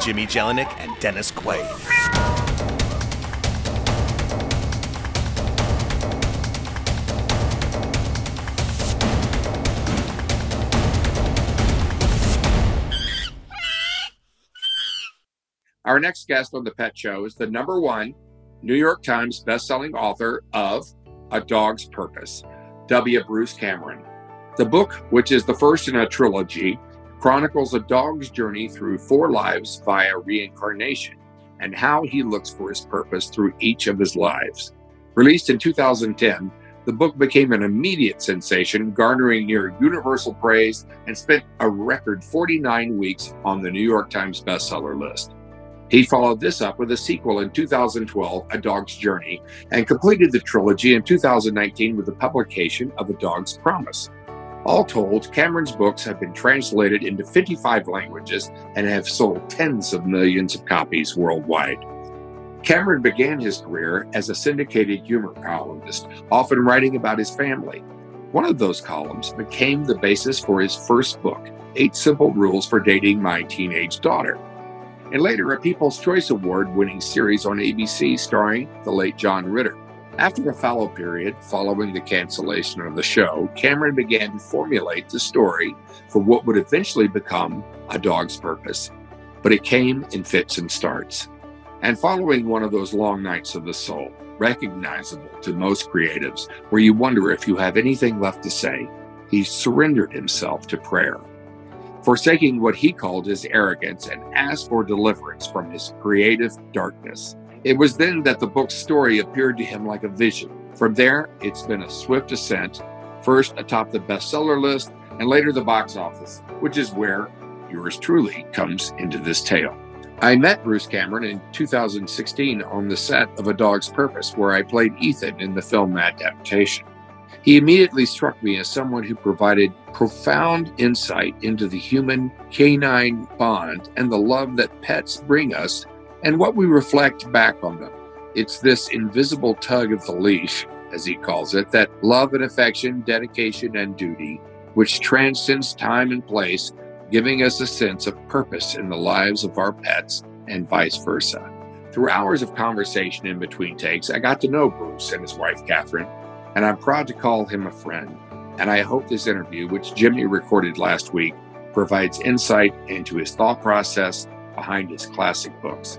Jimmy Jellinek and Dennis Quaid. Our next guest on the Pet Show is the number one New York Times bestselling author of A Dog's Purpose, W. Bruce Cameron. The book, which is the first in a trilogy, chronicles a dog's journey through four lives via reincarnation and how he looks for his purpose through each of his lives. Released in 2010, the book became an immediate sensation, garnering near universal praise and spent a record 49 weeks on the New York Times bestseller list. He followed this up with a sequel in 2012, A Dog's Journey, and completed the trilogy in 2019 with the publication of A Dog's Promise. All told, Cameron's books have been translated into 55 languages and have sold tens of millions of copies worldwide. Cameron began his career as a syndicated humor columnist, often writing about his family. One of those columns became the basis for his first book, Eight Simple Rules for Dating My Teenage Daughter and later a People's Choice Award winning series on ABC starring the late John Ritter. After a fallow period following the cancellation of the show, Cameron began to formulate the story for what would eventually become A Dog's Purpose. But it came in fits and starts. And following one of those long nights of the soul, recognizable to most creatives, where you wonder if you have anything left to say, he surrendered himself to prayer forsaking what he called his arrogance and asked for deliverance from his creative darkness. It was then that the book's story appeared to him like a vision. From there, it's been a swift ascent, first atop the bestseller list and later the box office, which is where yours truly comes into this tale. I met Bruce Cameron in 2016 on the set of A Dog's Purpose, where I played Ethan in the film adaptation. He immediately struck me as someone who provided profound insight into the human canine bond and the love that pets bring us and what we reflect back on them. It's this invisible tug of the leash, as he calls it, that love and affection, dedication and duty, which transcends time and place, giving us a sense of purpose in the lives of our pets and vice versa. Through hours of conversation in between takes, I got to know Bruce and his wife, Cathryn, and I'm proud to call him a friend. And I hope this interview, which Jimmy recorded last week, provides insight into his thought process behind his classic books.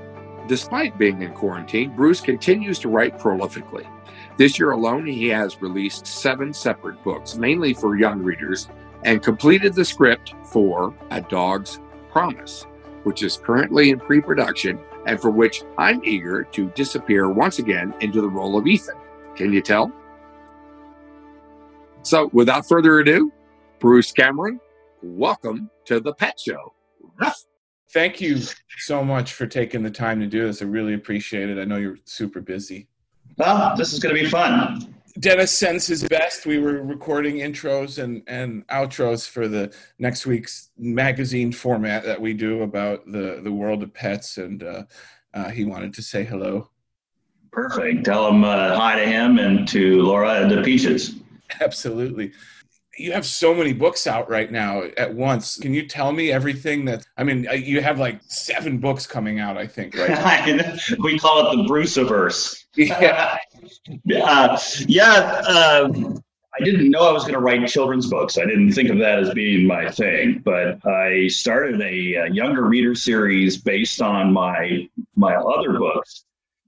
Despite being in quarantine, Bruce continues to write prolifically. This year alone, he has released seven separate books, mainly for young readers, and completed the script for A Dog's Promise, which is currently in pre production and for which I'm eager to disappear once again into the role of Ethan. Can you tell? So, without further ado, Bruce Cameron, welcome to the Pet Show. Thank you so much for taking the time to do this. I really appreciate it. I know you're super busy. Well, this is going to be fun. Dennis sends his best. We were recording intros and, and outros for the next week's magazine format that we do about the, the world of pets, and uh, uh, he wanted to say hello. Perfect. Tell him uh, hi to him and to Laura and the Peaches. Absolutely. You have so many books out right now at once. Can you tell me everything that? I mean, uh, you have like seven books coming out, I think, right? we call it the Bruceverse. Yeah. uh, yeah. Um, I didn't know I was going to write children's books. I didn't think of that as being my thing, but I started a, a younger reader series based on my my other books.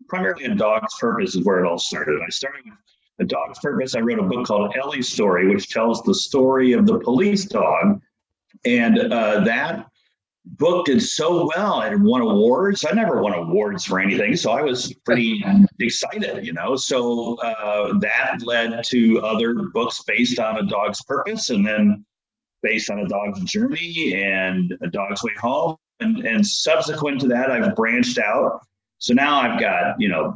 Primarily, a dog's purpose is where it all started. I started with a dog's purpose. I wrote a book called Ellie's Story, which tells the story of the police dog. And uh, that book did so well. It won awards. I never won awards for anything, so I was pretty excited, you know. So uh, that led to other books based on a dog's purpose, and then based on a dog's journey and a dog's way home. And, and subsequent to that, I've branched out so now I've got, you know,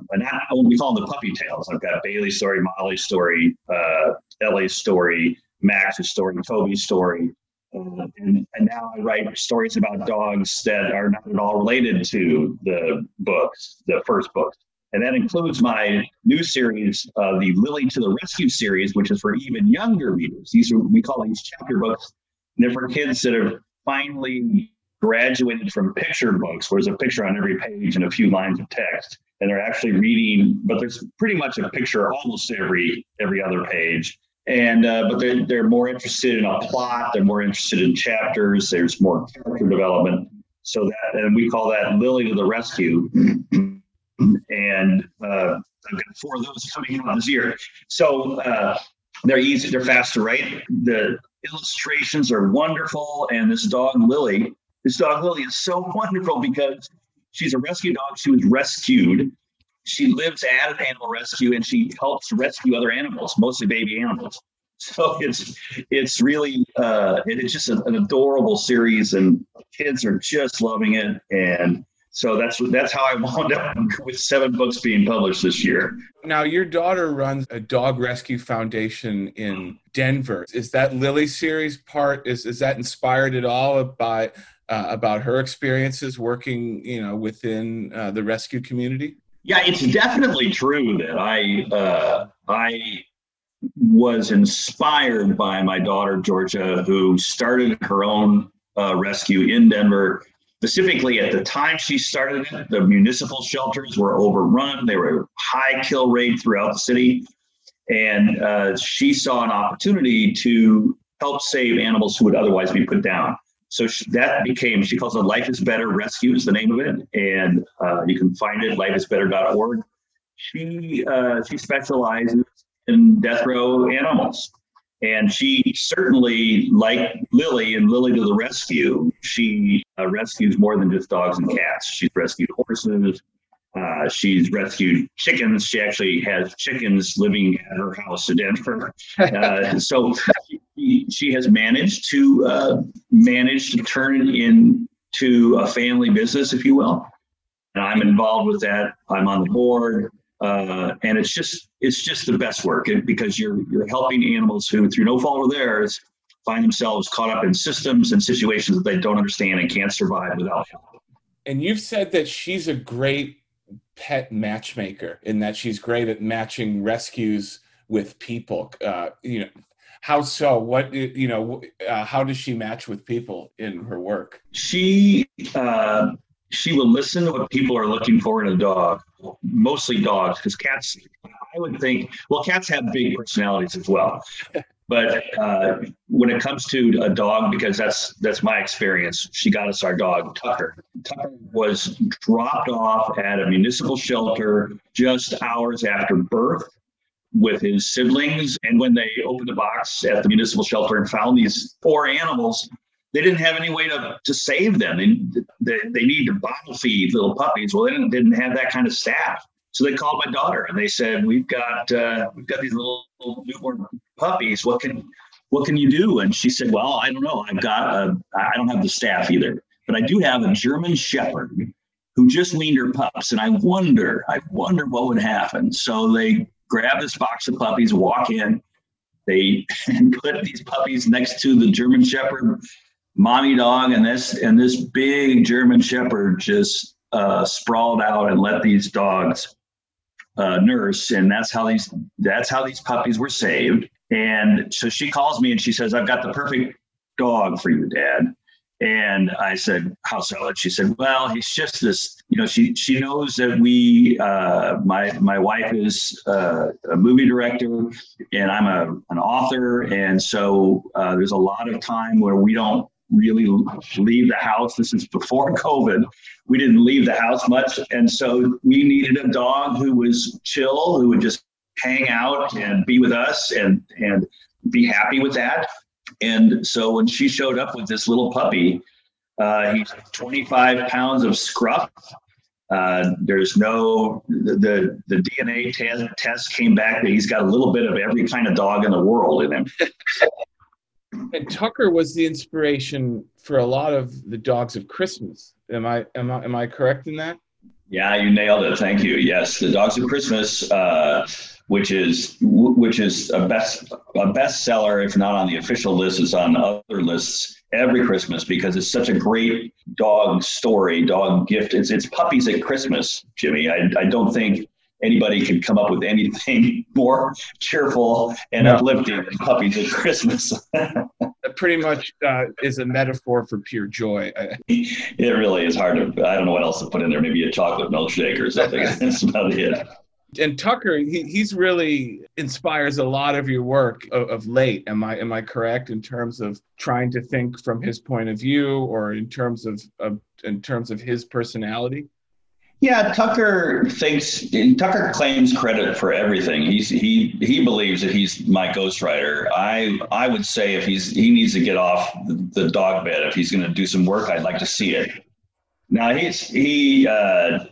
we call them the puppy tales. I've got Bailey's story, Molly's story, uh, Ellie's story, Max's story, Toby's story. Uh, and, and now I write stories about dogs that are not at all related to the books, the first books. And that includes my new series, uh, the Lily to the Rescue series, which is for even younger readers. These are, we call these chapter books. And they're for kids that have finally graduated from picture books, where there's a picture on every page and a few lines of text, and they're actually reading, but there's pretty much a picture almost every every other page. And uh, but they're they're more interested in a plot. They're more interested in chapters. There's more character development. So that and we call that Lily to the rescue. and uh, I've got four of those coming out this year. So uh, they're easy, they're fast to write. The illustrations are wonderful, and this dog Lily, this dog Lily is so wonderful because she's a rescue dog. She was rescued. She lives at an animal rescue and she helps rescue other animals, mostly baby animals. So it's it's really uh, it's just an adorable series, and kids are just loving it. And so that's that's how I wound up with seven books being published this year. Now, your daughter runs a dog rescue foundation in Denver. Is that Lily series part? Is is that inspired at all by uh, about her experiences working, you know, within uh, the rescue community? Yeah, it's definitely true that I uh, I was inspired by my daughter Georgia, who started her own uh, rescue in Denver Specifically, at the time she started it, the municipal shelters were overrun. They were high kill rate throughout the city. And uh, she saw an opportunity to help save animals who would otherwise be put down. So she, that became, she calls it Life is Better Rescue is the name of it. And uh, you can find it, lifeisbetter.org. She, uh, she specializes in death row animals. And she certainly, like Lily and Lily to the Rescue, she uh, rescues more than just dogs and cats. She's rescued horses. Uh, she's rescued chickens. She actually has chickens living at her house in Denver. Uh, so she, has managed to uh, manage to turn it into a family business, if you will. And I'm involved with that. I'm on the board. Uh, and it's just it's just the best work because you're you're helping animals who, through no fault of theirs, find themselves caught up in systems and situations that they don't understand and can't survive without help. And you've said that she's a great pet matchmaker in that she's great at matching rescues with people. Uh, you know, how so? What you know? Uh, how does she match with people in her work? She uh, she will listen to what people are looking for in a dog, mostly dogs, because cats, I would think, well, cats have big personalities as well. But uh, when it comes to a dog, because that's that's my experience, she got us our dog Tucker. Tucker was dropped off at a municipal shelter just hours after birth with his siblings. And when they opened the box at the municipal shelter and found these poor animals, they didn't have any way to, to save them. They, they, they need to bottle feed little puppies. Well, they didn't, didn't have that kind of staff. So they called my daughter and they said, "We've got uh, we've got these little, little, newborn puppies. What can what can you do?" And she said, "Well, I don't know. I've got a, I don't have the staff either, but I do have a German Shepherd who just weaned her pups, and I wonder, I wonder what would happen." So they grab this box of puppies, walk in, they put these puppies next to the German Shepherd mommy dog and this and this big German Shepherd just uh, sprawled out and let these dogs uh, nurse, and that's how these that's how these puppies were saved. And so she calls me and she says, "I've got the perfect dog for you, Dad." And I said, "How so?" And she said, "Well, he's just this. You know, she she knows that we. Uh, my my wife is uh, a movie director, and I'm a an author, and so uh, there's a lot of time where we don't really leave the house. This is before COVID. We didn't leave the house much. And so we needed a dog who was chill, who would just hang out and be with us and, and be happy with that. And so when she showed up with this little puppy, uh, he's 25 pounds of scruff. Uh, there's no the the DNA t- test came back that he's got a little bit of every kind of dog in the world in him. And Tucker was the inspiration for a lot of the dogs of Christmas. Am I am I am I correct in that? Yeah, you nailed it. Thank you. Yes, the Dogs of Christmas, uh, which is which is a best a bestseller, if not on the official list, is on other lists every Christmas because it's such a great dog story, dog gift. It's it's puppies at Christmas, Jimmy. I I don't think anybody could come up with anything more cheerful and uplifting than puppies at Christmas. that pretty much uh, is a metaphor for pure joy. it really is hard to. I don't know what else to put in there. Maybe a chocolate milkshake or something. That's about it. And Tucker, he, he's really inspires a lot of your work of, of late. Am I am I correct in terms of trying to think from his point of view, or in terms of, of in terms of his personality? Yeah, Tucker thinks Tucker claims credit for everything. He's he he believes that he's my ghostwriter. I I would say if he's he needs to get off the, dog bed if he's going to do some work, I'd like to see it. Now he's he uh,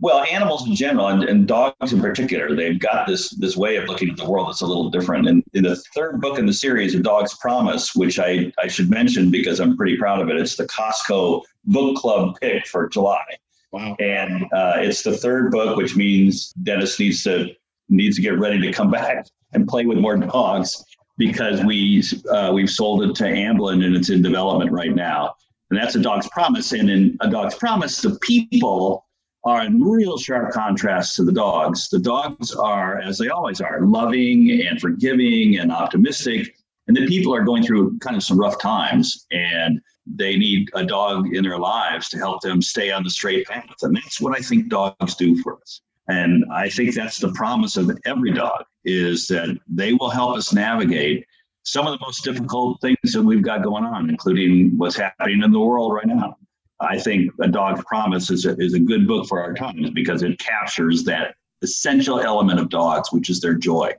well animals in general and, and dogs in particular they've got this this way of looking at the world that's a little different. And in the third book in the series, A Dog's Promise, which I I should mention because I'm pretty proud of it, it's the Costco book club pick for July Wow. and uh, it's the third book, which means Dennis needs to needs to get ready to come back and play with more dogs because we uh, we've sold it to Amblin and it's in development right now. And that's a dog's promise. And in a dog's promise, the people are in real sharp contrast to the dogs. The dogs are, as they always are, loving and forgiving and optimistic. And the people are going through kind of some rough times. And they need a dog in their lives to help them stay on the straight path. And that's what I think dogs do for us. And I think that's the promise of every dog is that they will help us navigate some of the most difficult things that we've got going on, including what's happening in the world right now. I think A Dog's Promise is a, is a good book for our times because it captures that essential element of dogs, which is their joy.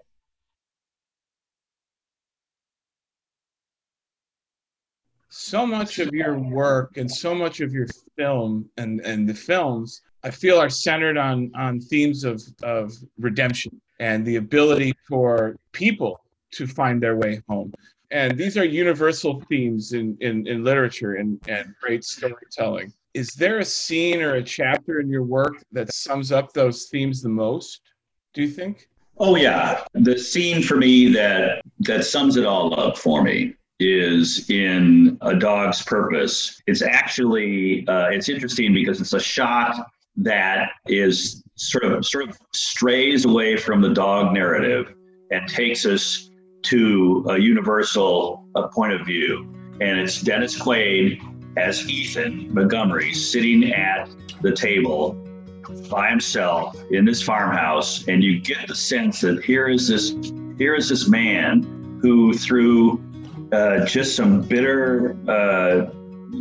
so much of your work and so much of your film and, and the films I feel are centered on on themes of, of redemption and the ability for people to find their way home. And these are universal themes in, in, in literature and, and great storytelling. Is there a scene or a chapter in your work that sums up those themes the most, do you think? Oh yeah. The scene for me that that sums it all up for me is in a dog's purpose. It's actually uh, it's interesting because it's a shot that is sort of sort of strays away from the dog narrative and takes us to a universal point of view. And it's Dennis Quaid as Ethan Montgomery sitting at the table by himself in this farmhouse, and you get the sense that here is this here is this man who through uh, just some bitter, uh,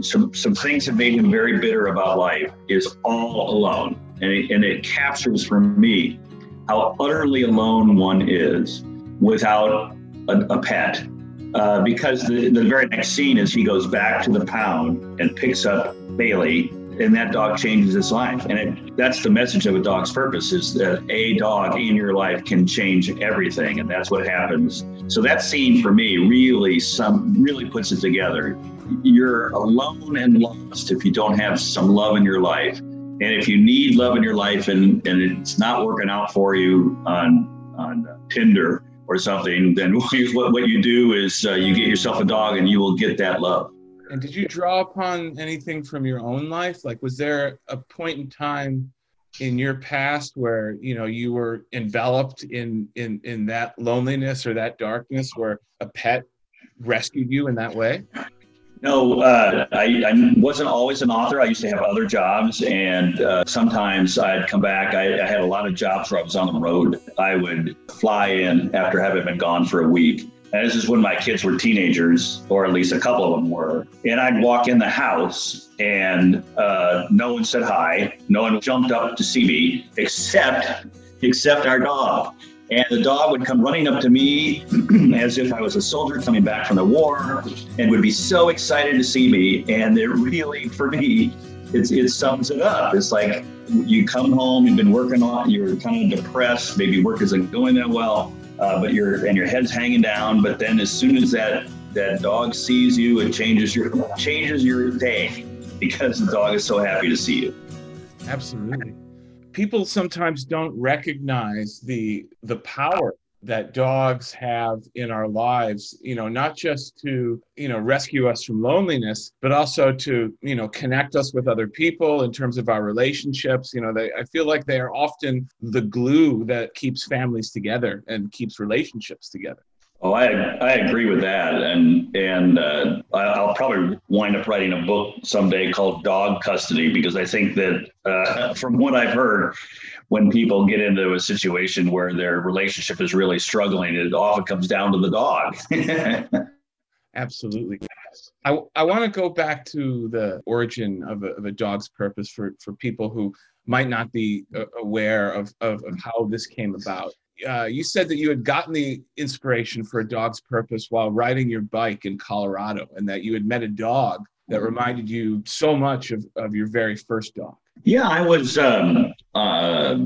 some some things that made him very bitter about life. Is all alone, and it, and it captures for me how utterly alone one is without a, a pet. Uh, because the, the very next scene is he goes back to the pound and picks up Bailey, and that dog changes his life. And it, that's the message of a dog's purpose: is that a dog in your life can change everything, and that's what happens. So that scene for me really some really puts it together. You're alone and lost if you don't have some love in your life, and if you need love in your life and and it's not working out for you on on Tinder or something, then what, what you do is uh, you get yourself a dog and you will get that love. And did you draw upon anything from your own life? Like, was there a point in time in your past where you know you were enveloped in in in that loneliness or that darkness, where a pet rescued you in that way? No, uh, I, I, wasn't always an author. I used to have other jobs, and uh, sometimes I'd come back. I, I, had a lot of jobs where I was on the road. I would fly in after having been gone for a week. And this is when my kids were teenagers, or at least a couple of them were. And I'd walk in the house, and uh, no one said hi. No one jumped up to see me, except except our dog. And the dog would come running up to me as if I was a soldier coming back from the war and would be so excited to see me. And it really, for me, it, sums it up. It's like you come home, you've been working on, you're kind of depressed, maybe work isn't going that well, uh, but you're, and your head's hanging down. But then as soon as that, that dog sees you, it changes your, changes your day because the dog is so happy to see you. Absolutely people sometimes don't recognize the the power that dogs have in our lives you know not just to you know rescue us from loneliness but also to you know connect us with other people in terms of our relationships. You know they i feel like they are often the glue that keeps families together and keeps relationships together Oh, I, I agree with that, and and uh, I'll probably wind up writing a book someday called Dog Custody because I think that uh, from what I've heard, when people get into a situation where their relationship is really struggling, it often comes down to the dog. Absolutely. I, I want to go back to the origin of a, of a dog's purpose for, for people who might not be uh, aware of, of, of how this came about. Uh, you said that you had gotten the inspiration for a dog's purpose while riding your bike in Colorado, and that you had met a dog that reminded you so much of, of your very first dog. Yeah, I was um, uh,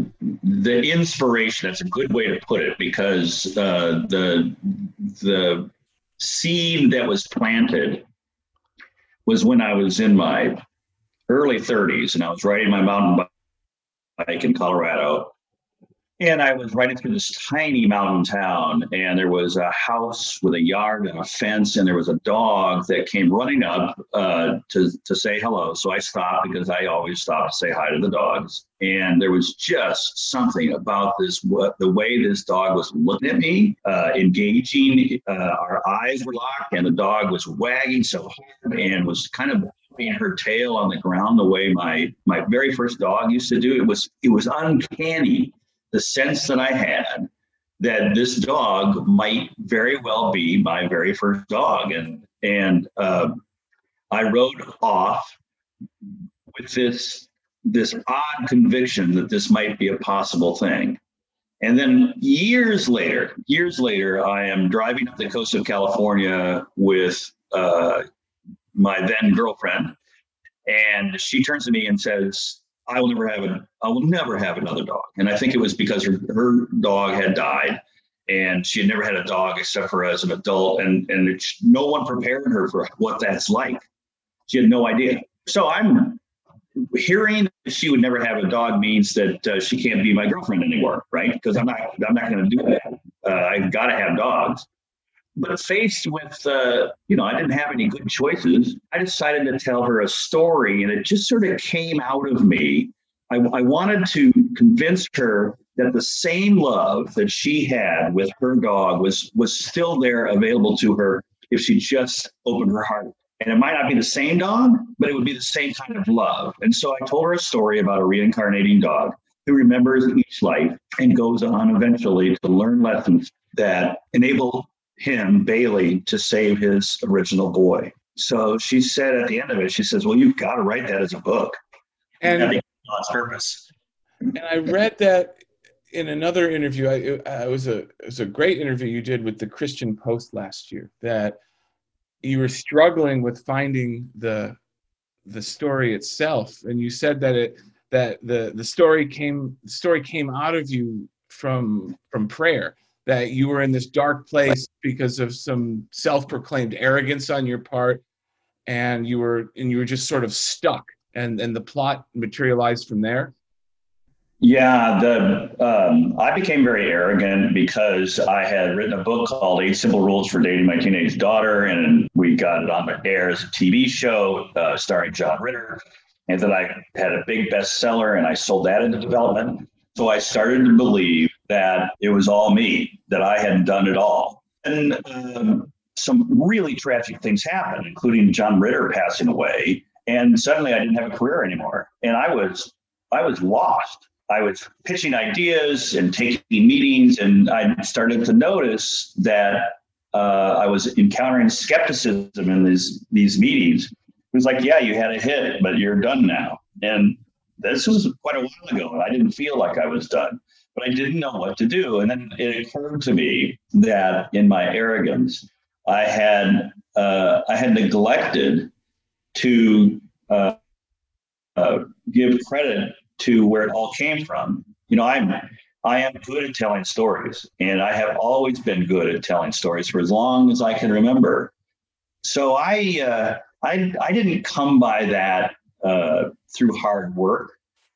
the inspiration. That's a good way to put it because uh, the the seed that was planted was when I was in my early 30s and I was riding my mountain bike in Colorado and I was riding through this tiny mountain town, and there was a house with a yard and a fence, and there was a dog that came running up uh, to to say hello. So I stopped because I always stop to say hi to the dogs. And there was just something about this, what the way this dog was looking at me, uh, engaging. Uh, our eyes were locked, and the dog was wagging so hard and was kind of her tail on the ground the way my my very first dog used to do. It was it was uncanny the sense that I had that this dog might very well be my very first dog, and and uh, I rode off with this this odd conviction that this might be a possible thing. And then years later, years later, I am driving up the coast of California with uh, my then girlfriend, and she turns to me and says, I will never have a, I will never have another dog. And I think it was because her, her dog had died and she had never had a dog except for as an adult. And, and it, no one prepared her for what that's like. She had no idea. So I'm hearing that she would never have a dog means that uh, she can't be my girlfriend anymore, right? Because I'm not, I'm not going to do that. Uh, I've got to have dogs. But faced with, uh, you know, I didn't have any good choices. I decided to tell her a story, and it just sort of came out of me. I, I wanted to convince her that the same love that she had with her dog was was still there, available to her if she just opened her heart. And it might not be the same dog, but it would be the same kind of love. And so I told her a story about a reincarnating dog who remembers each life and goes on eventually to learn lessons that enable him, Bailey, to save his original boy. So she said at the end of it, she says, Well, you've got to write that as a book. And, on purpose. And I read that in another interview. I, uh, it, was a it was a great interview you did with the Christian Post last year. That you were struggling with finding the the story itself, and you said that it that the the story came the story came out of you from from prayer that you were in this dark place because of some self-proclaimed arrogance on your part and you were and you were just sort of stuck and and the plot materialized from there? Yeah the um, i became very arrogant because i had written a book called eight simple rules for dating my teenage daughter and we got it on the air as a tv show uh, starring john ritter and then i had a big bestseller and i sold that into development. So i started to believe that it was all me, that I hadn't done it all. And um, some really tragic things happened, including John Ritter passing away. And suddenly I didn't have a career anymore. And I was I was lost. I was pitching ideas and taking meetings, and I started to notice that uh, I was encountering skepticism in these these meetings. It was like, yeah, you had a hit, but you're done now. And this was quite a while ago, and I didn't feel like I was done but I didn't know what to do. And then it occurred to me that in my arrogance, I had uh, I had neglected to uh, uh, give credit to where it all came from. You know, I'm I am good at telling stories, and I have always been good at telling stories for as long as I can remember. So I uh, I I didn't come by that uh, through hard work.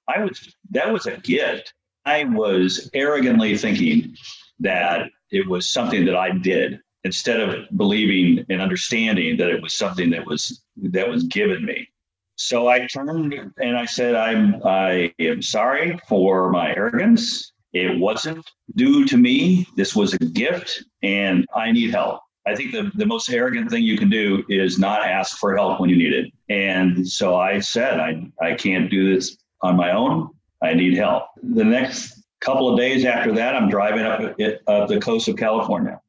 I was that was a gift I was arrogantly thinking that it was something that I did instead of believing and understanding that it was something that was that was given me. So I turned and I said, "I'm I am sorry for my arrogance, It wasn't due to me. This was a gift, and I need help. I think the, the most arrogant thing you can do is not ask for help when you need it. And so I said, I, I can't do this on my own. I need help. The next couple of days after that, I'm driving up, up the coast of California.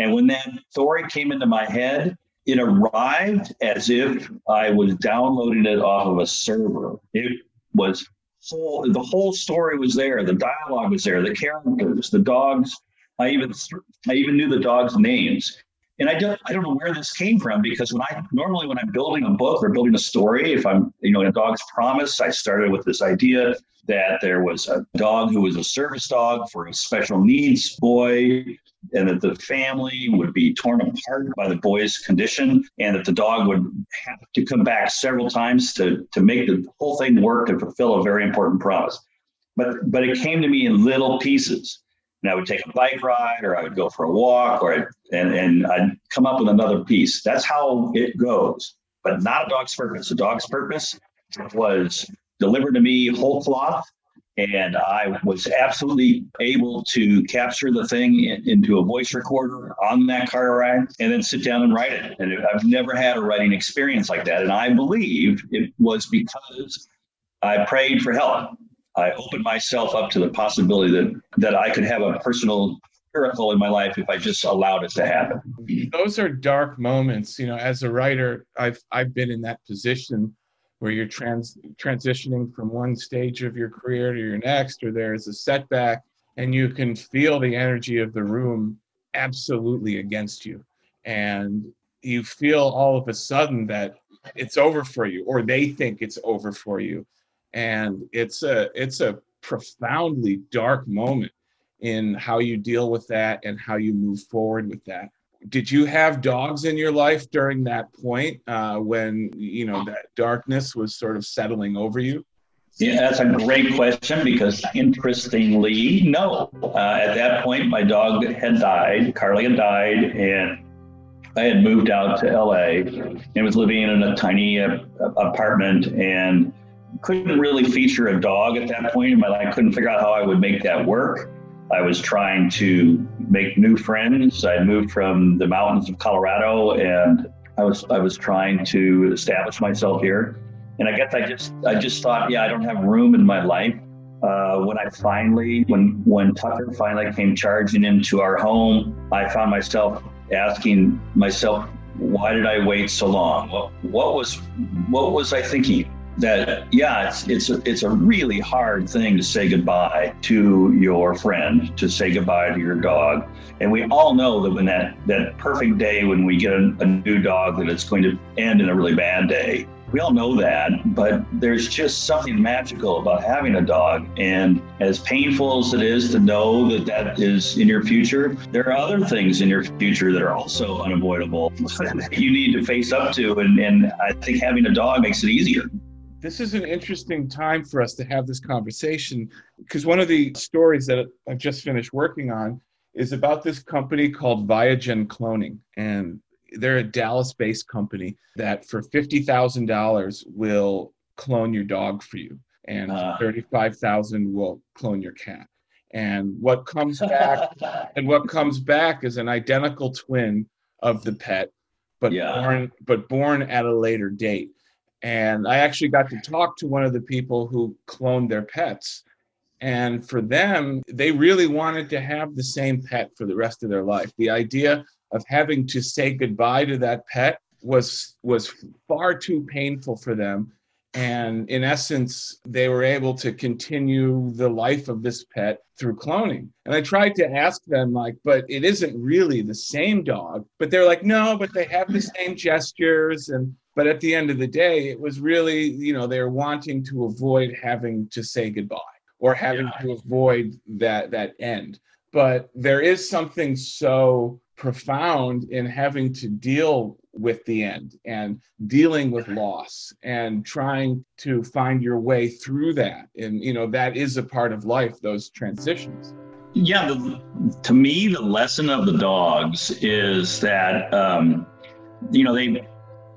And when that story came into my head, it arrived as if I was downloading it off of a server. It was whole, the whole story was there. The dialogue was there. The characters, the dogs. I even I even knew the dogs' names. And I don't I don't know where this came from because when I normally when I'm building a book or building a story, if I'm you know in a dog's promise, I started with this idea that there was a dog who was a service dog for a special needs boy and that the family would be torn apart by the boy's condition and that the dog would have to come back several times to, to make the whole thing work to fulfill a very important promise. But, but it came to me in little pieces. And I would take a bike ride or I would go for a walk or I'd, and, and I'd come up with another piece. That's how it goes, but not a dog's purpose. A dog's purpose was delivered to me whole cloth and I was absolutely able to capture the thing in, into a voice recorder on that car ride and then sit down and write it. And I've never had a writing experience like that. And I believe it was because I prayed for help. I opened myself up to the possibility that, that I could have a personal miracle in my life if I just allowed it to happen. Those are dark moments. You know, as a writer, I've I've been in that position where you're trans transitioning from one stage of your career to your next, or there's a setback, and you can feel the energy of the room absolutely against you. And you feel all of a sudden that it's over for you, or they think it's over for you. And it's a it's a profoundly dark moment in how you deal with that and how you move forward with that did you have dogs in your life during that point uh, when you know that darkness was sort of settling over you? Yeah that's a great question because interestingly no. Uh, at that point my dog had died carly had died and i had moved out to la and was living in a tiny uh, apartment and couldn't really feature a dog at that point in my life. Couldn't figure out how i would make that work I was trying to make new friends. I moved from the mountains of Colorado and I was I was trying to establish myself here. And I guess I just I just thought, yeah, I don't have room in my life. Uh, when I finally when when Tucker finally came charging into our home, I found myself asking myself, why did I wait so long? What what was what was I thinking? That yeah it's it's a, it's a really hard thing to say goodbye to your friend to say goodbye to your dog and we all know that when that that perfect day when we get a, a new dog that it's going to end in a really bad day we all know that, but there's just something magical about having a dog. And as painful as it is to know that that is in your future, there are other things in your future that are also unavoidable that you need to face up to. And, and I think having a dog makes it easier this is an interesting time for us to have this conversation because one of the stories that I've just finished working on is about this company called Viagen Cloning. And they're a Dallas based company that for $50,000 will clone your dog for you, and uh. 35000 will clone your cat. And what comes back and what comes back is an identical twin of the pet, but yeah. born but born at a later date. And I actually got to talk to one of the people who cloned their pets. And for them, they really wanted to have the same pet for the rest of their life. The idea of having to say goodbye to that pet was was far too painful for them and in essence they were able to continue the life of this pet through cloning and i tried to ask them like but it isn't really the same dog but they're like no but they have the same gestures and but at the end of the day it was really you know they're wanting to avoid having to say goodbye or having yeah. to avoid that that end. But there is something so profound in having to deal with the end and dealing with loss and trying to find your way through that. And you know that is a part of life those transitions. Yeah the, to me the lesson of the dogs is that um, you know they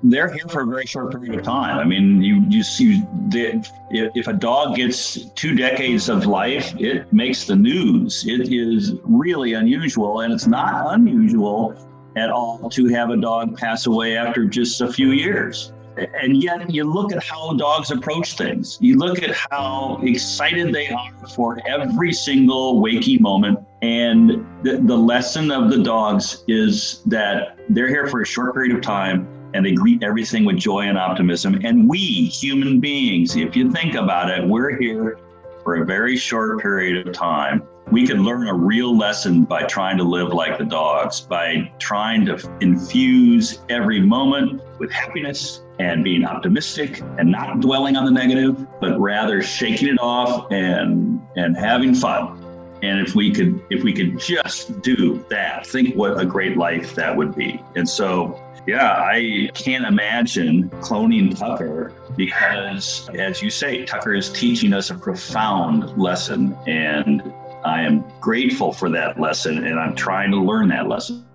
they're here for a very short period of time. I mean, you you see, if a dog gets two decades of life, it makes the news. It is really unusual, and it's not unusual at all to have a dog pass away after just a few years. And yet, you look at how dogs approach things. You look at how excited they are for every single waking moment. And the, the lesson of the dogs is that they're here for a short period of time and they greet everything with joy and optimism. And we, human beings, if you think about it, we're here for a very short period of time. We can learn a real lesson by trying to live like the dogs, by trying to infuse every moment with happiness and being optimistic and not dwelling on the negative, but rather shaking it off and and having fun. And if we could if we could just do that, think what a great life that would be. And so yeah, I can't imagine cloning Tucker because, as you say, Tucker is teaching us a profound lesson. And I am grateful for that lesson, and I'm trying to learn that lesson.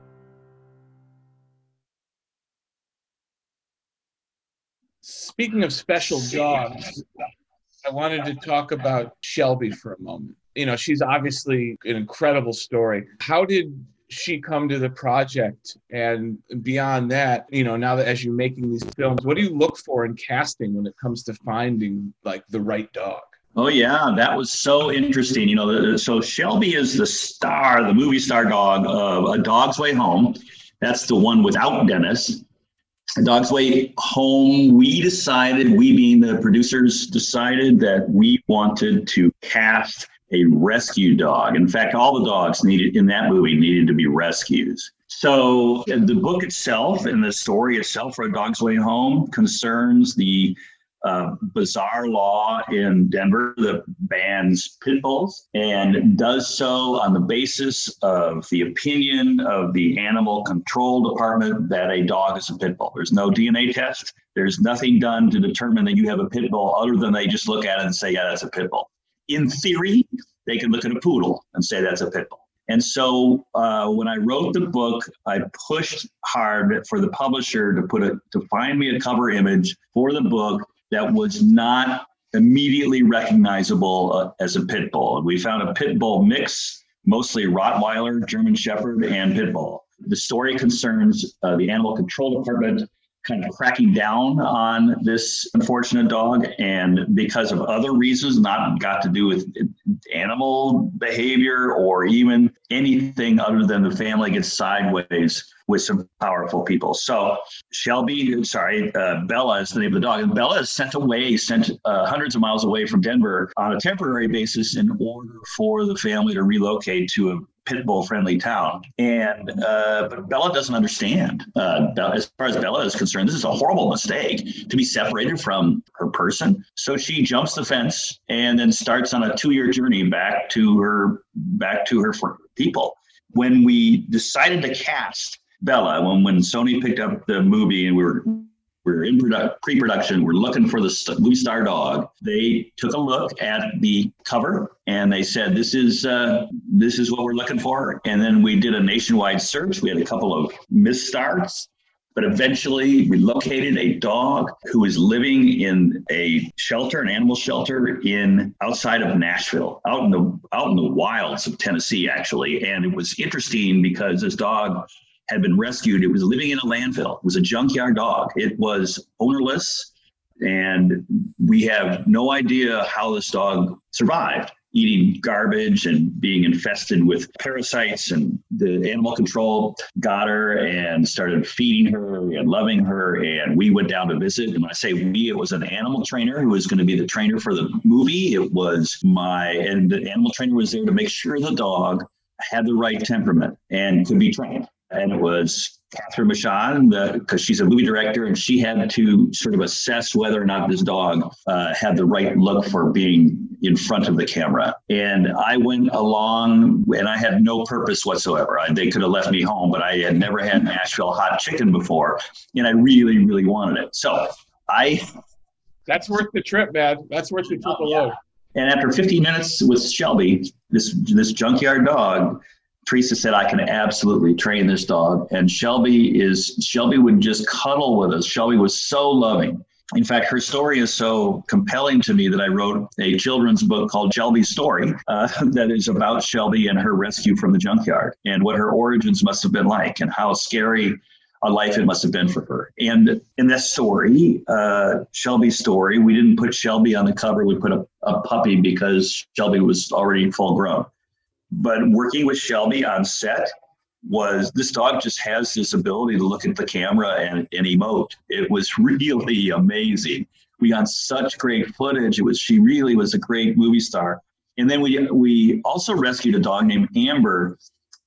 Speaking of special dogs, I wanted to talk about Shelby for a moment. You know, she's obviously an incredible story. How did she come to the project and beyond that you know now that as you're making these films what do you look for in casting when it comes to finding like the right dog Oh yeah, that was so interesting. You know, so Shelby is the star, the movie star dog of A Dog's Way Home. That's the one without Dennis. A Dog's Way Home. We decided, we being the producers, decided that we wanted to cast a rescue dog. In fact, all the dogs needed in that movie needed to be rescues. So the book itself and the story itself for A Dog's Way Home concerns the uh, bizarre law in Denver that bans pit bulls and does so on the basis of the opinion of the animal control department that a dog is a pit bull. There's no DNA test. There's nothing done to determine that you have a pit bull other than they just look at it and say, yeah, that's a pit bull in theory, they can look at a poodle and say that's a pit bull. And so uh, when I wrote the book, I pushed hard for the publisher to put a to find me a cover image for the book that was not immediately recognizable uh, as a pit bull. We found a pit bull mix, mostly Rottweiler, German Shepherd, and pit bull. The story concerns uh, the animal control department kind of cracking down on this unfortunate dog and because of other reasons not got to do with animal behavior or even anything other than the family gets sideways with some powerful people. So Shelby, sorry, uh, Bella is the name of the dog. And Bella is sent away, sent uh, hundreds of miles away from Denver on a temporary basis in order for the family to relocate to a pit bull friendly town. And uh, but Bella doesn't understand. Uh, as far as Bella is concerned, this is a horrible mistake to be separated from her person. So she jumps the fence and then starts on a two year journey back to her back to her people. When we decided to cast Bella, when when Sony picked up the movie and we were we're in product, pre-production. We're looking for the st- movie star dog. They took a look at the cover and they said, "This is uh, this is what we're looking for." And then we did a nationwide search. We had a couple of misstarts, but eventually we located a dog who was living in a shelter, an animal shelter in outside of Nashville, out in the out in the wilds of Tennessee, actually. And it was interesting because this dog had been rescued. It was living in a landfill. It was a junkyard dog. It was ownerless, and we have no idea how this dog survived eating garbage and being infested with parasites and the animal control got her and started feeding her and loving her and we went down to visit and when i say we it was an animal trainer who was going to be the trainer for the movie it was my and the animal trainer was there to make sure the dog had the right temperament and could be trained and it was Cathryn Michon, because she's a movie director, and she had to sort of assess whether or not this dog uh, had the right look for being in front of the camera. And I went along, and I had no purpose whatsoever. I, they could have left me home, but I had never had Nashville hot chicken before, and I really, really wanted it. So I. That's worth the trip, man. That's worth the trip alone. And after 15 minutes with Shelby, this this junkyard dog, Teresa said, I can absolutely train this dog. And Shelby is, Shelby would just cuddle with us. Shelby was so loving. In fact, her story is so compelling to me that I wrote a children's book called Shelby's Story uh, that is about Shelby and her rescue from the junkyard and what her origins must have been like and how scary a life it must have been for her. And in this story, uh, Shelby's story, we didn't put Shelby on the cover, we put a, a puppy because Shelby was already full grown. But working with Shelby on set, was this dog just has this ability to look at the camera and, and emote. It was really amazing. We got such great footage. It was she really was a great movie star. And then we we also rescued a dog named Amber.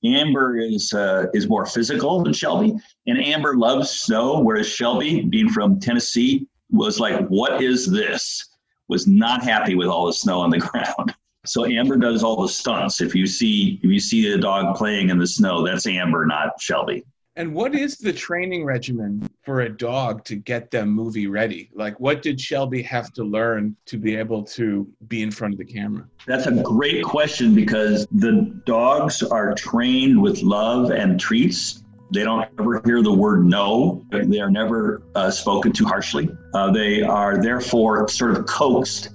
Amber is uh, is more physical than Shelby, and Amber loves snow, whereas Shelby, being from Tennessee, was like, "What is this?" Was not happy with all the snow on the ground. So Amber does all the stunts. If you see if you see a dog playing in the snow, that's Amber, not Shelby. And what is the training regimen for a dog to get them movie ready? Like, what did Shelby have to learn to be able to be in front of the camera? That's a great question because the dogs are trained with love and treats. They don't ever hear the word no. They are never uh, spoken to harshly. Uh, they are therefore sort of coaxed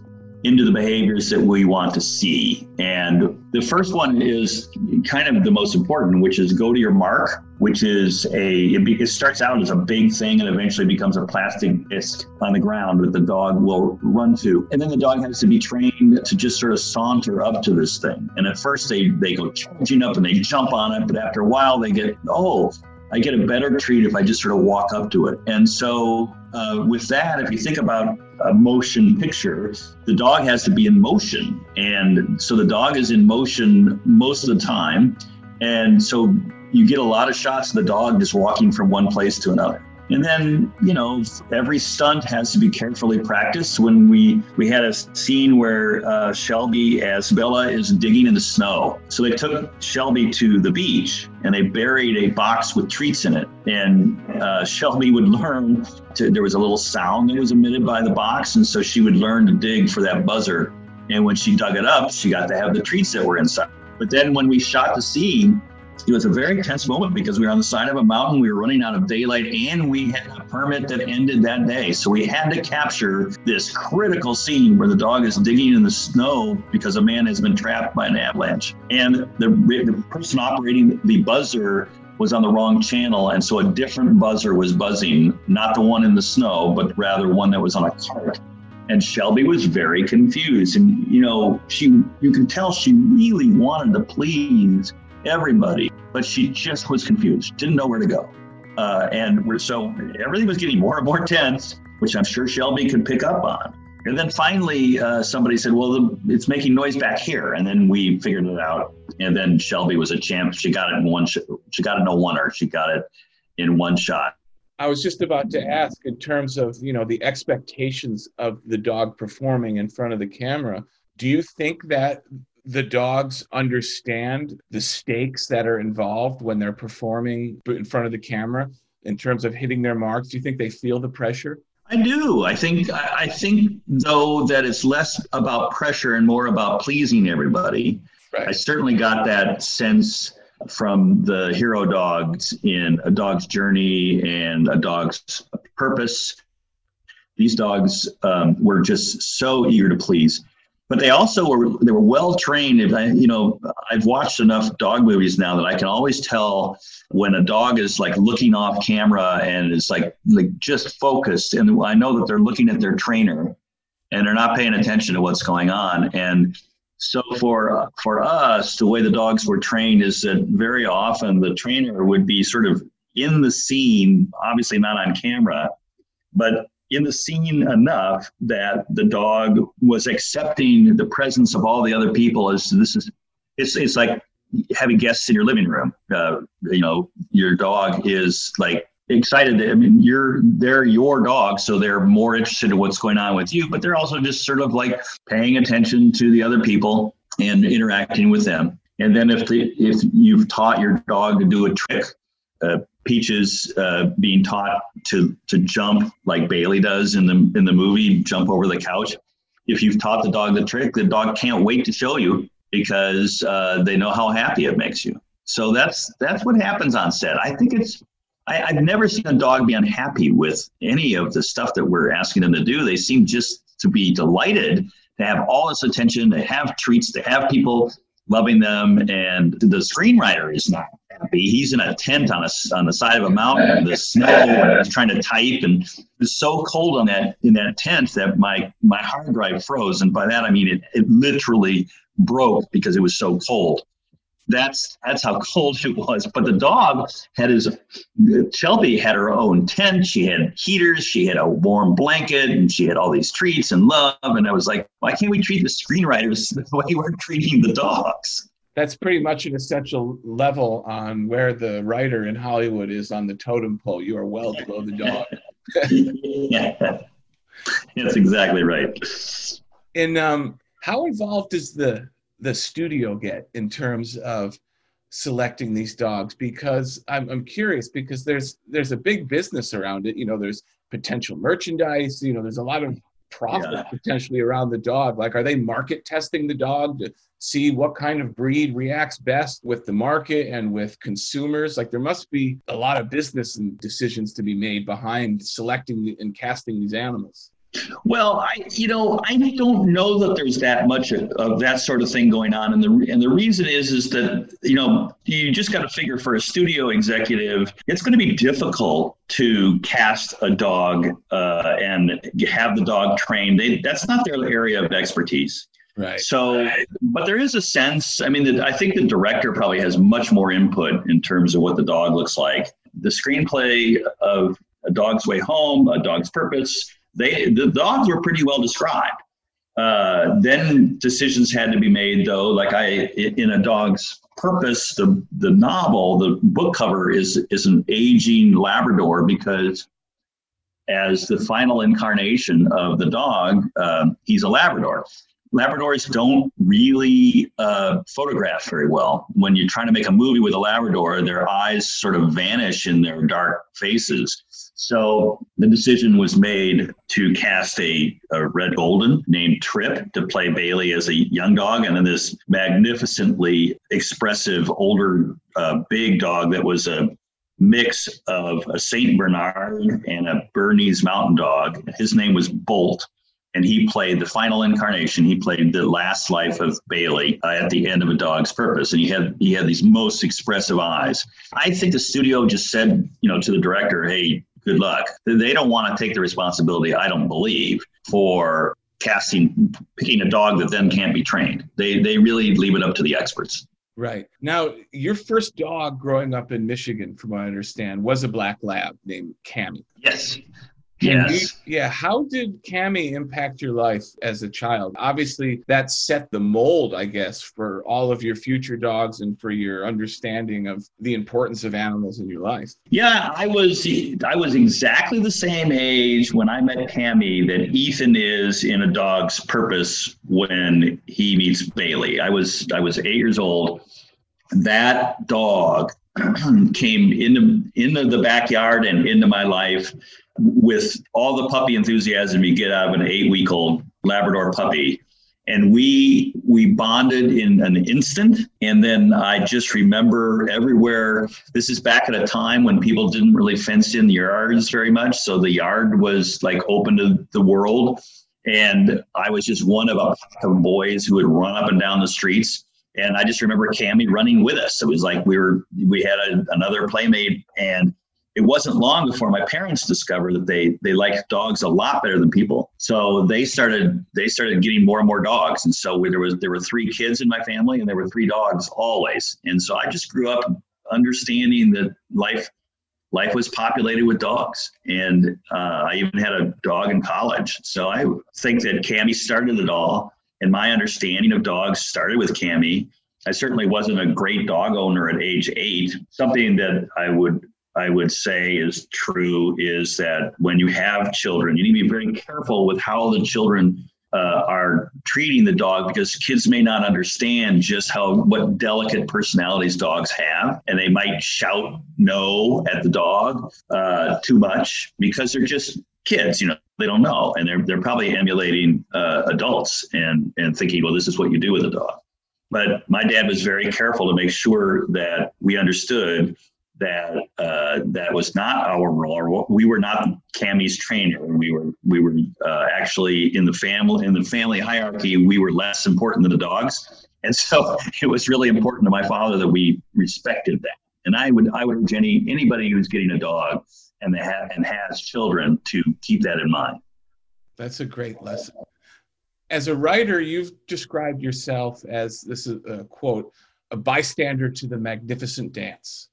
into the behaviors that we want to see. And the first one is kind of the most important, which is go to your mark, which is a, it, be, it, starts out as a big thing and eventually becomes a plastic disc on the ground that the dog will run to. And then the dog has to be trained to just sort of saunter up to this thing. And at first they, they go charging up and they jump on it, but after a while they get, oh, I get a better treat if I just sort of walk up to it. And so, uh, with that, if you think about a motion picture, the dog has to be in motion. And so the dog is in motion most of the time. And so you get a lot of shots of the dog just walking from one place to another. And then, you know, every stunt has to be carefully practiced. When we we had a scene where uh, Shelby, as Bella, is digging in the snow, so they took Shelby to the beach and they buried a box with treats in it. And uh, Shelby would learn to. There was a little sound that was emitted by the box, and so she would learn to dig for that buzzer. And when she dug it up, she got to have the treats that were inside. But then when we shot the scene, it was a very tense moment because we were on the side of a mountain, we were running out of daylight, and we had a permit that ended that day. So we had to capture this critical scene where the dog is digging in the snow because a man has been trapped by an avalanche. And the, the person operating the buzzer was on the wrong channel. And so a different buzzer was buzzing, not the one in the snow, but rather one that was on a cart and Shelby was very confused. And you know, she you can tell she really wanted to please everybody, but she just was confused, didn't know where to go. Uh, and we're, so everything was getting more and more tense, which I'm sure Shelby could pick up on. And then finally, uh, somebody said, "Well, the, it's making noise back here," and then we figured it out. And then Shelby was a champ. She got it in one. Sh- she got it in no oneer. She got it in one shot. I was just about to ask, in terms of you know the expectations of the dog performing in front of the camera. Do you think that the dogs understand the stakes that are involved when they're performing in front of the camera in terms of hitting their marks? Do you think they feel the pressure? I do. I think I think though that it's less about pressure and more about pleasing everybody. Right. I certainly got that sense from the hero dogs in A Dog's Journey and A Dog's Purpose. These dogs um, were just so eager to please but they also were they were well trained. If I, you know, I've watched enough dog movies now that I can always tell when a dog is like looking off camera and is like like just focused, and I know that they're looking at their trainer and they're not paying attention to what's going on. And so for for us, the way the dogs were trained is that very often the trainer would be sort of in the scene, obviously not on camera, but in the scene enough that the dog was accepting the presence of all the other people as this is it's it's like having guests in your living room. Uh, you know your dog is like excited i mean you're they're your dog so they're more interested in what's going on with you but they're also just sort of like paying attention to the other people and interacting with them. And then if the if you've taught your dog to do a trick uh, Peaches uh, being taught to to jump like Bailey does in the in the movie, jump over the couch. If you've taught the dog the trick, the dog can't wait to show you because uh, they know how happy it makes you. So that's that's what happens on set. I think it's I, I've never seen a dog be unhappy with any of the stuff that we're asking them to do. They seem just to be delighted to have all this attention, to have treats, to have people loving them. And the screenwriter is not happy. He's in a tent on a, on the side of a mountain in the snow and he's trying to type and it was so cold on that in that tent that my my hard drive froze. And by that I mean it, it literally broke because it was so cold that's that's how cold it was. But the dog had his Shelby had her own tent. She had heaters. She had a warm blanket, and she had all these treats and love. And I was like, why can't we treat the screenwriters the way we're treating the dogs? That's pretty much an essential level on where the writer in Hollywood is on the totem pole. You are well below the dog. yeah, that's exactly right. And um, how involved is the the studio get in terms of selecting these dogs? Because I'm, I'm curious because there's there's a big business around it. You know there's potential merchandise you know there's a lot of profit yeah. potentially around the dog. Like are they market testing the dog to see what kind of breed reacts best with the market and with consumers? Like there must be a lot of business and decisions to be made behind selecting and casting these animals well, I you know I don't know that there's that much of, of, that sort of thing going on, and the and the reason is is that you know you just got to figure for a studio executive, it's going to be difficult to cast a dog uh, and have the dog trained. They, that's not their area of expertise. Right. So, but there is a sense. I mean, I think the director probably has much more input in terms of what the dog looks like. The screenplay of A Dog's Way Home, A Dog's Purpose they the dogs were pretty well described. Uh, then decisions had to be made, though. Like I, in a dog's purpose, the the novel, the book cover is is an aging Labrador because as the final incarnation of the dog, uh, he's a Labrador. Labradors don't really uh, photograph very well. When you're trying to make a movie with a Labrador, their eyes sort of vanish in their dark faces. So the decision was made to cast a, a, red golden named Trip to play Bailey as a young dog, and then this magnificently expressive older uh, big dog that was a mix of a Saint Bernard and a Bernese Mountain Dog. His name was Bolt and he played the final incarnation. He played the last life of Bailey uh, at the end of A Dog's Purpose, and he had he had these most expressive eyes. I think the studio just said, you know, to the director, "Hey, good luck." They don't want to take the responsibility. I don't believe for casting, picking a dog that then can't be trained. They they really leave it up to the experts. Right. Now, your first dog growing up in Michigan, from what I understand, was a black lab named Cammy. Yes. Yes. yeah. How did Cammy impact your life as a child? Obviously, that set the mold, I guess, for all of your future dogs and for your understanding of the importance of animals in your life. Yeah, I was I was exactly the same age when I met Cammy that Ethan is in a dog's purpose when he meets Bailey. I was I was eight years old. That dog came into into the backyard and into my life with all the puppy enthusiasm you get out of an eight week old Labrador puppy. And we we bonded in an instant. And then I just remember everywhere. This is back at a time when people didn't really fence in the yards very much. So the yard was like open to the world. And I was just one of a pack of boys who would run up and down the streets. And I just remember Cammy running with us. It was like we were we had a, another playmate and it wasn't long before my parents discovered that they they liked dogs a lot better than people. So they started they started getting more and more dogs, and so there was there were three kids in my family, and there were three dogs always. And so I just grew up understanding that life life was populated with dogs, and uh, I even had a dog in college. So I think that Cammy started it all, and my understanding of dogs started with Cammy. I certainly wasn't a great dog owner at age eight. Something that I would I would say is true is that when you have children, you need to be very careful with how the children uh, are treating the dog because kids may not understand just how what delicate personalities dogs have, and they might shout no at the dog uh, too much because they're just kids. You know, they don't know, and they're they're probably emulating uh, adults and and thinking, well, this is what you do with a dog. But my dad was very careful to make sure that we understood that uh, that was not our role. We were not Cammy's trainer. We were we were uh, actually in the family in the family hierarchy. We were less important than the dogs, and so it was really important to my father that we respected that. And I would I would urge any anybody who's getting a dog and they have and has children to keep that in mind. That's a great lesson. As a writer, you've described yourself as this is a quote, a bystander to the magnificent dance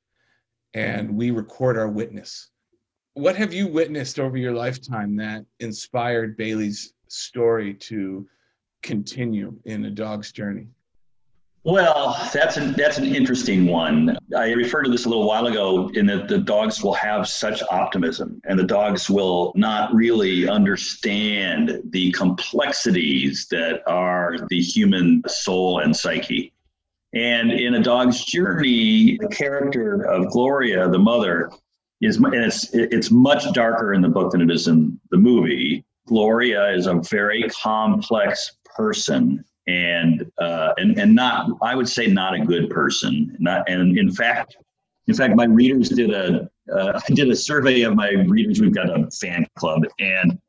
and we record our witness. What have you witnessed over your lifetime that inspired Bailey's story to continue in a dog's journey? Well, that's an that's an interesting one. I referred to this a little while ago in that the dogs will have such optimism and the dogs will not really understand the complexities that are the human soul and psyche. And in a dog's journey, the character of Gloria, the mother, is and it's it's much darker in the book than it is in the movie. Gloria is a very complex person, and uh, and and not I would say not a good person. Not and in fact, in fact, my readers did a uh, I did a survey of my readers. We've got a fan club, and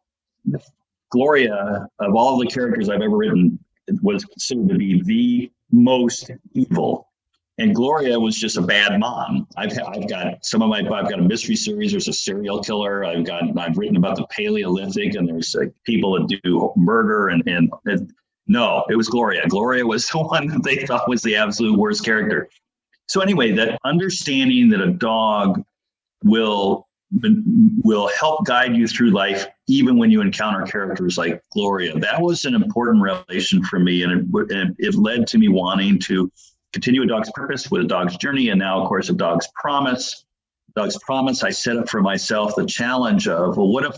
Gloria, of all the characters I've ever written, was considered to be the most evil. And Gloria was just a bad mom. I've I've got some of my I've got a mystery series. There's a serial killer. I've got I've written about the Paleolithic, and there's like people that do murder and and, and no, it was Gloria. Gloria was the one that they thought was the absolute worst character. So anyway, that understanding that a dog will will help guide you through life even when you encounter characters like Gloria. That was an important revelation for me, and it, it led to me wanting to continue a dog's purpose with a dog's journey, and now, of course, a dog's promise. Dog's promise. I set up for myself the challenge of, well, what if,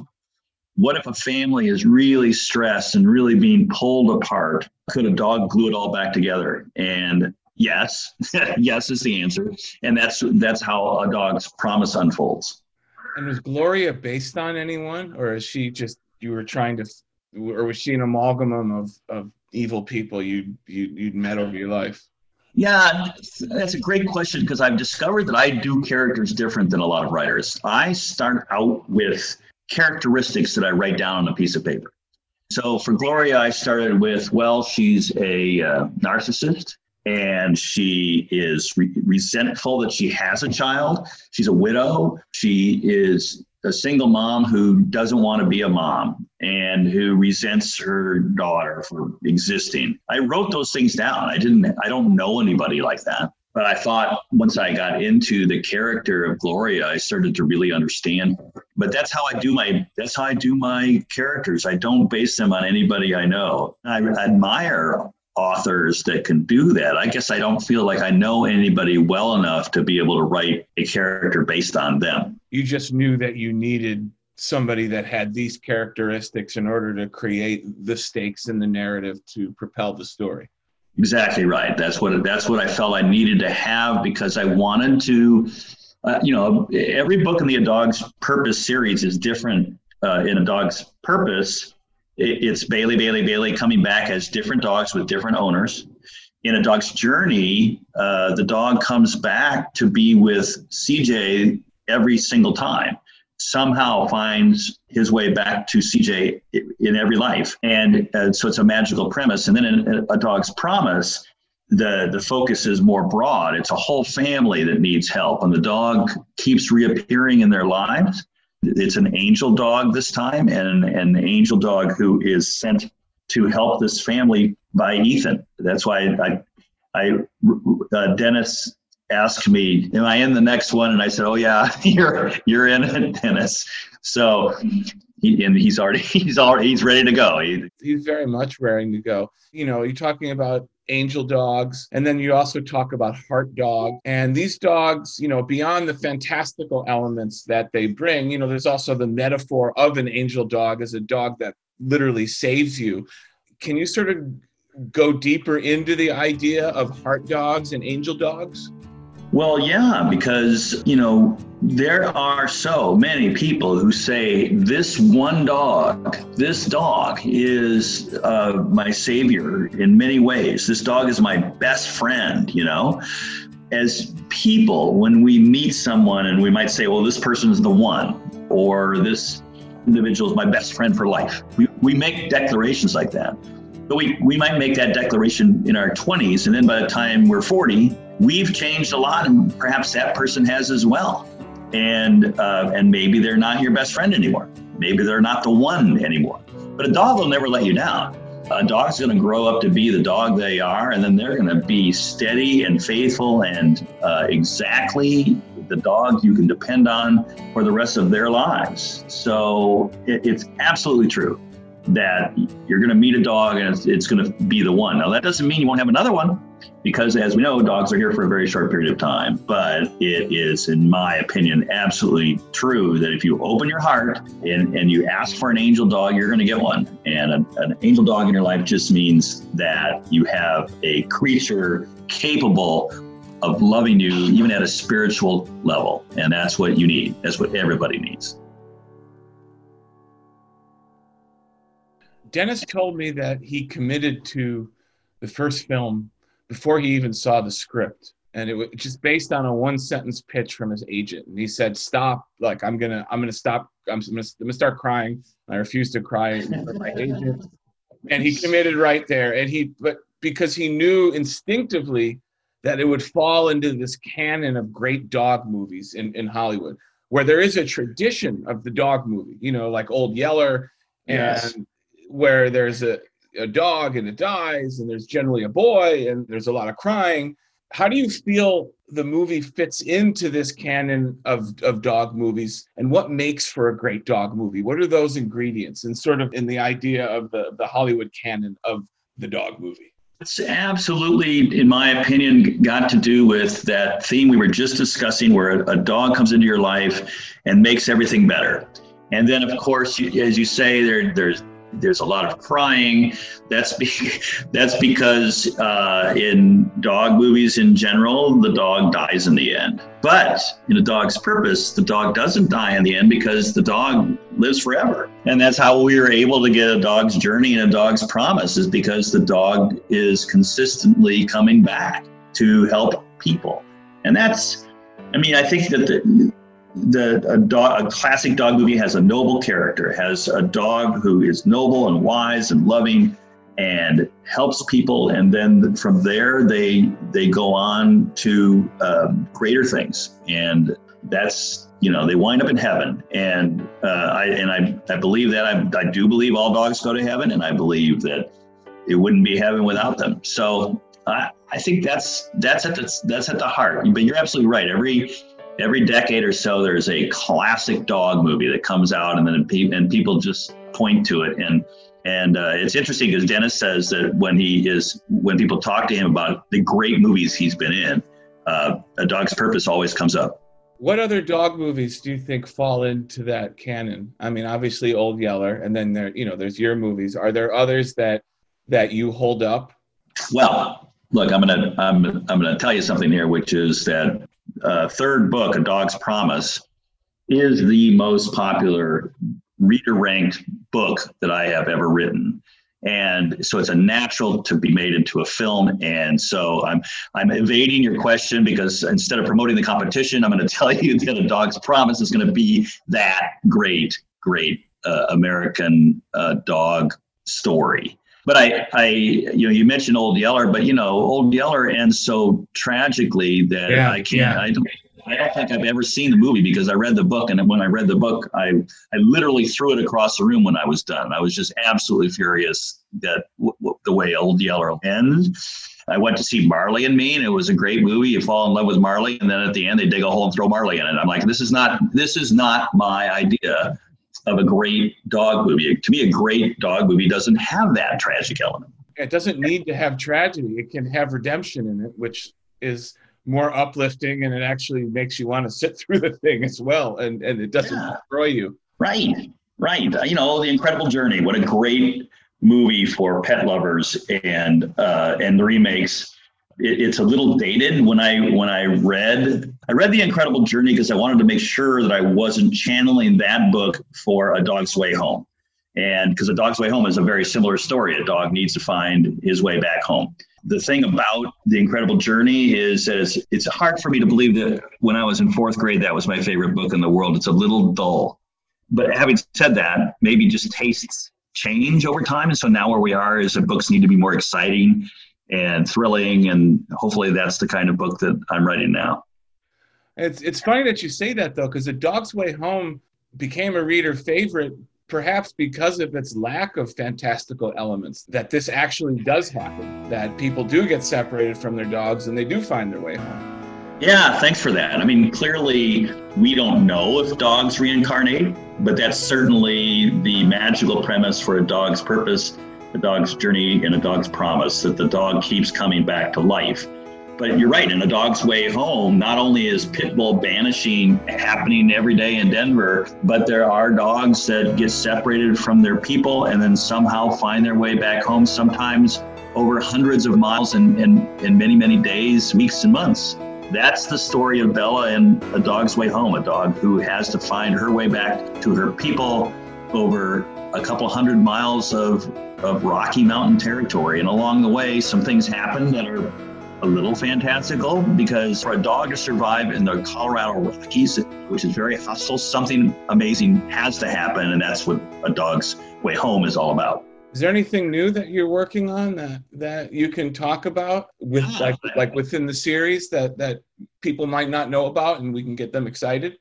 what if a family is really stressed and really being pulled apart? Could a dog glue it all back together? And yes, yes is the answer, and that's that's how a dog's promise unfolds. And was Gloria based on anyone, or is she just you were trying to, or was she an amalgam of of evil people you you you'd met over your life? Yeah, that's a great question because I've discovered that I do characters different than a lot of writers. I start out with characteristics that I write down on a piece of paper. So for Gloria, I started with, well, she's a uh, narcissist and she is re- resentful that she has a child. She's a widow. She is a single mom who doesn't want to be a mom and who resents her daughter for existing. I wrote those things down. I didn't I don't know anybody like that. But I thought once I got into the character of Gloria, I started to really understand. But that's how I do my that's how I do my characters. I don't base them on anybody I know. I admire authors that can do that. I guess I don't feel like I know anybody well enough to be able to write a character based on them. You just knew that you needed somebody that had these characteristics in order to create the stakes in the narrative to propel the story. Exactly right. That's what that's what I felt I needed to have because I wanted to. Uh, you know, every book in the A Dog's Purpose series is different uh, in A Dog's Purpose it's Bailey, Bailey, Bailey coming back as different dogs with different owners. In a dog's journey, uh, the dog comes back to be with CJ every single time. Somehow finds his way back to CJ in every life, and uh, so it's a magical premise. And then in a dog's promise, the the focus is more broad. It's a whole family that needs help, and the dog keeps reappearing in their lives it's an angel dog this time, and an angel dog who is sent to help this family by Ethan. That's why I, I, uh, Dennis asked me, "Am I in the next one?" And I said, "Oh yeah, you're you're in it, Dennis." So, he, and he's already he's already he's ready to go. He, he's very much ready to go. You know, you're talking about angel dogs. And then you also talk about heart dog. And these dogs, you know, beyond the fantastical elements that they bring, you know, there's also the metaphor of an angel dog as a dog that literally saves you. Can you sort of go deeper into the idea of heart dogs and angel dogs? Well, yeah, because, you know, there are so many people who say this one dog, this dog is uh, my savior in many ways. This dog is my best friend, you know. As people, when we meet someone and we might say, well, this person is the one, or this individual is my best friend for life, we, we make declarations like that. But we, we might make that declaration in our 20s, and then by the time we're 40, we've changed a lot, and perhaps that person has as well. And uh, and maybe they're not your best friend anymore. Maybe they're not the one anymore. But a dog will never let you down. A dog's going to grow up to be the dog they are, and then they're going to be steady and faithful and uh, exactly the dog you can depend on for the rest of their lives. So it, it's absolutely true that you're going to meet a dog and it's, it's going to be the one. Now, that doesn't mean you won't have another one because, as we know, dogs are here for a very short period of time. But it is, in my opinion, absolutely true that if you open your heart and, and you ask for an angel dog, you're going to get one. And a, an angel dog in your life just means that you have a creature capable of loving you, even at a spiritual level. And that's what you need. That's what everybody needs. Dennis told me that he committed to the first film before he even saw the script. And it was just based on a one sentence pitch from his agent. And he said stop like i'm gonna i'm gonna stop i'm gonna, I'm gonna start crying. I refuse to cry for my agent. And he committed right there. And he but because he knew instinctively that it would fall into this canon of great dog movies in, in hollywood where there is a tradition of the dog movie you know like old yeller and Yes. Where there's a, a dog and it dies and there's generally a boy and there's a lot of crying. How do you feel the movie fits into this canon of, of dog movies and what makes for a great dog movie? What are those ingredients and sort of in the idea of the, the hollywood canon of the dog movie? It's absolutely, in my opinion, got to do with that theme we were just discussing, where a, dog comes into your life and makes everything better. And then, of course, as you say, there, there's there's a lot of crying. That's be, that's because uh, in dog movies in general, the dog dies in the end. But in a dog's purpose, the dog doesn't die in the end because the dog lives forever. And that's how we were able to get a dog's journey and a dog's promise is because the dog is consistently coming back to help people. And that's, I mean, I think that the, the a dog a classic dog movie has a noble character has a dog who is noble and wise and loving and helps people and then from there they they go on to um, greater things. And that's you know they wind up in heaven. And uh, I and I, I believe that I, I do believe all dogs go to heaven and I believe that it wouldn't be heaven without them. So I, I think that's that's at the, that's at the heart. But you're absolutely right. Every every decade or so there's a classic dog movie that comes out and then pe- and people just point to it. And and uh, it's interesting because Dennis says that when he is when people talk to him about the great movies he's been in, uh, A Dog's Purpose always comes up. what other dog movies do you think fall into that canon? I mean obviously old yeller and then there you know there's your movies. Are there others that that you hold up? Well, look, I'm gonna I'm I'm gonna tell you something here, which is that uh, third book, A Dog's Promise, is the most popular reader ranked book that I have ever written. And so it's a natural to be made into a film. And so I'm I'm evading your question because instead of promoting the competition, I'm going to tell you that A Dog's Promise is going to be that great, great uh, American uh, dog story. But I, I, you know, you mentioned Old Yeller, but you know, Old Yeller ends so tragically that Yeah, I can't. yeah. I don't. I don't think I've ever seen the movie because I read the book, and when I read the book, I I literally threw it across the room when I was done. I was just absolutely furious that w- w- the way Old Yeller ends. I went to see Marley and Me, and it was a great movie. You fall in love with Marley, and then at the end, they dig a hole and throw Marley in it. I'm like, this is not this is not my idea of a great dog movie. To me, a great dog movie doesn't have that tragic element. it doesn't need to have tragedy it can have redemption in it which is more uplifting and it actually makes you want to sit through the thing as well and and it doesn't Yeah. destroy you Right, right. You know, The Incredible Journey. What a great movie for pet lovers, and uh, and the remakes. it, it's a little dated when I when I read I read The Incredible Journey because I wanted to make sure that I wasn't channeling that book for A Dog's Way Home. And because A Dog's Way Home is a very similar story. A dog needs to find his way back home. The thing about The Incredible Journey is that it's, it's hard for me to believe that when I was in fourth grade, that was my favorite book in the world. It's a little dull. But having said that, maybe just tastes change over time. And so now where we are is that books need to be more exciting and thrilling. And hopefully that's the kind of book that I'm writing now. It's, it's funny that you say that though, because The Dog's Way Home became a reader favorite perhaps because of its lack of fantastical elements, that this actually does happen, that people do get separated from their dogs and they do find their way home. Yeah, thanks for that. I mean, clearly, we don't know if dogs reincarnate, but that's certainly the magical premise for a dog's purpose, a dog's journey, and a dog's promise that the dog keeps coming back to life. But you're right, in A Dog's Way Home, not only is pit bull banishing happening every day in Denver, but there are dogs that get separated from their people and then somehow find their way back home, sometimes over hundreds of miles in, in, in many, many days, weeks, and months. That's the story of Bella and A Dog's Way Home, a dog who has to find her way back to her people over a couple hundred miles of, of Rocky Mountain territory. And along the way, some things happen that are a little fantastical because for a dog to survive in the Colorado Rockies, which is very hostile, something amazing has to happen. And that's what a dog's way home is all about. Is there anything new that you're working on that that you can talk about with Yeah. like like within the series that that people might not know about and we can get them excited?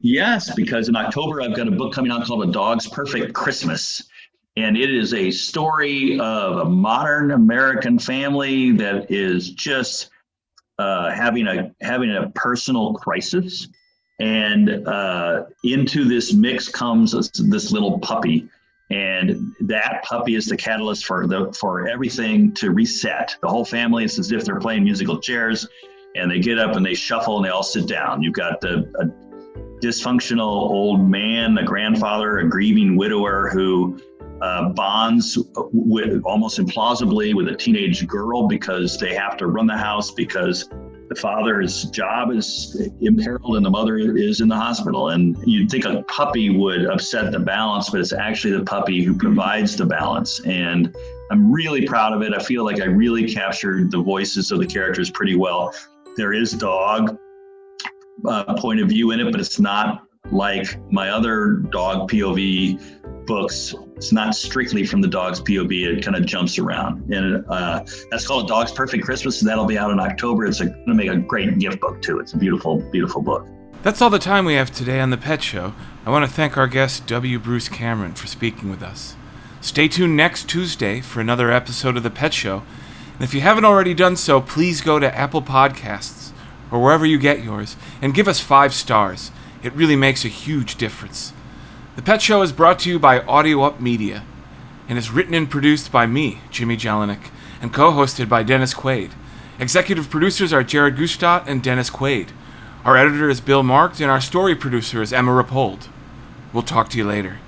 Yes, because in October I've got a book coming out called A Dog's Perfect Christmas. And it is a story of a modern American family that is just uh, having a having a personal crisis. And uh, into this mix comes this, this little puppy. And that puppy is the catalyst for the for everything to reset. The whole family, it's as if they're playing musical chairs and they get up and they shuffle and they all sit down. You've got the a dysfunctional old man, a grandfather, a grieving widower who uh, bonds with almost implausibly with a teenage girl because they have to run the house because the father's job is imperiled and the mother is in the hospital. And you'd think a puppy would upset the balance, but it's actually the puppy who provides the balance. And I'm really proud of it. I feel like I really captured the voices of the characters pretty well. There is dog uh, point of view in it, but it's not like my other dog POV books. It's not strictly from the dog's POV. It kind of jumps around, and uh, that's called Dog's Perfect Christmas. That'll be out in October. It's going to make a great gift book too. It's a beautiful, beautiful book. That's all the time we have today on the Pet Show. I want to thank our guest W. Bruce Cameron for speaking with us. Stay tuned next Tuesday for another episode of the Pet Show. And if you haven't already done so, please go to Apple Podcasts or wherever you get yours and give us five stars. It really makes a huge difference. The Pet Show is brought to you by Audio Up Media and is written and produced by me, Jimmy Jellinek, and co hosted by Dennis Quaid. Executive producers are Jared Gutstadt and Dennis Quaid. Our editor is Bill Marked, and our story producer is Emma Rapold. We'll talk to you later.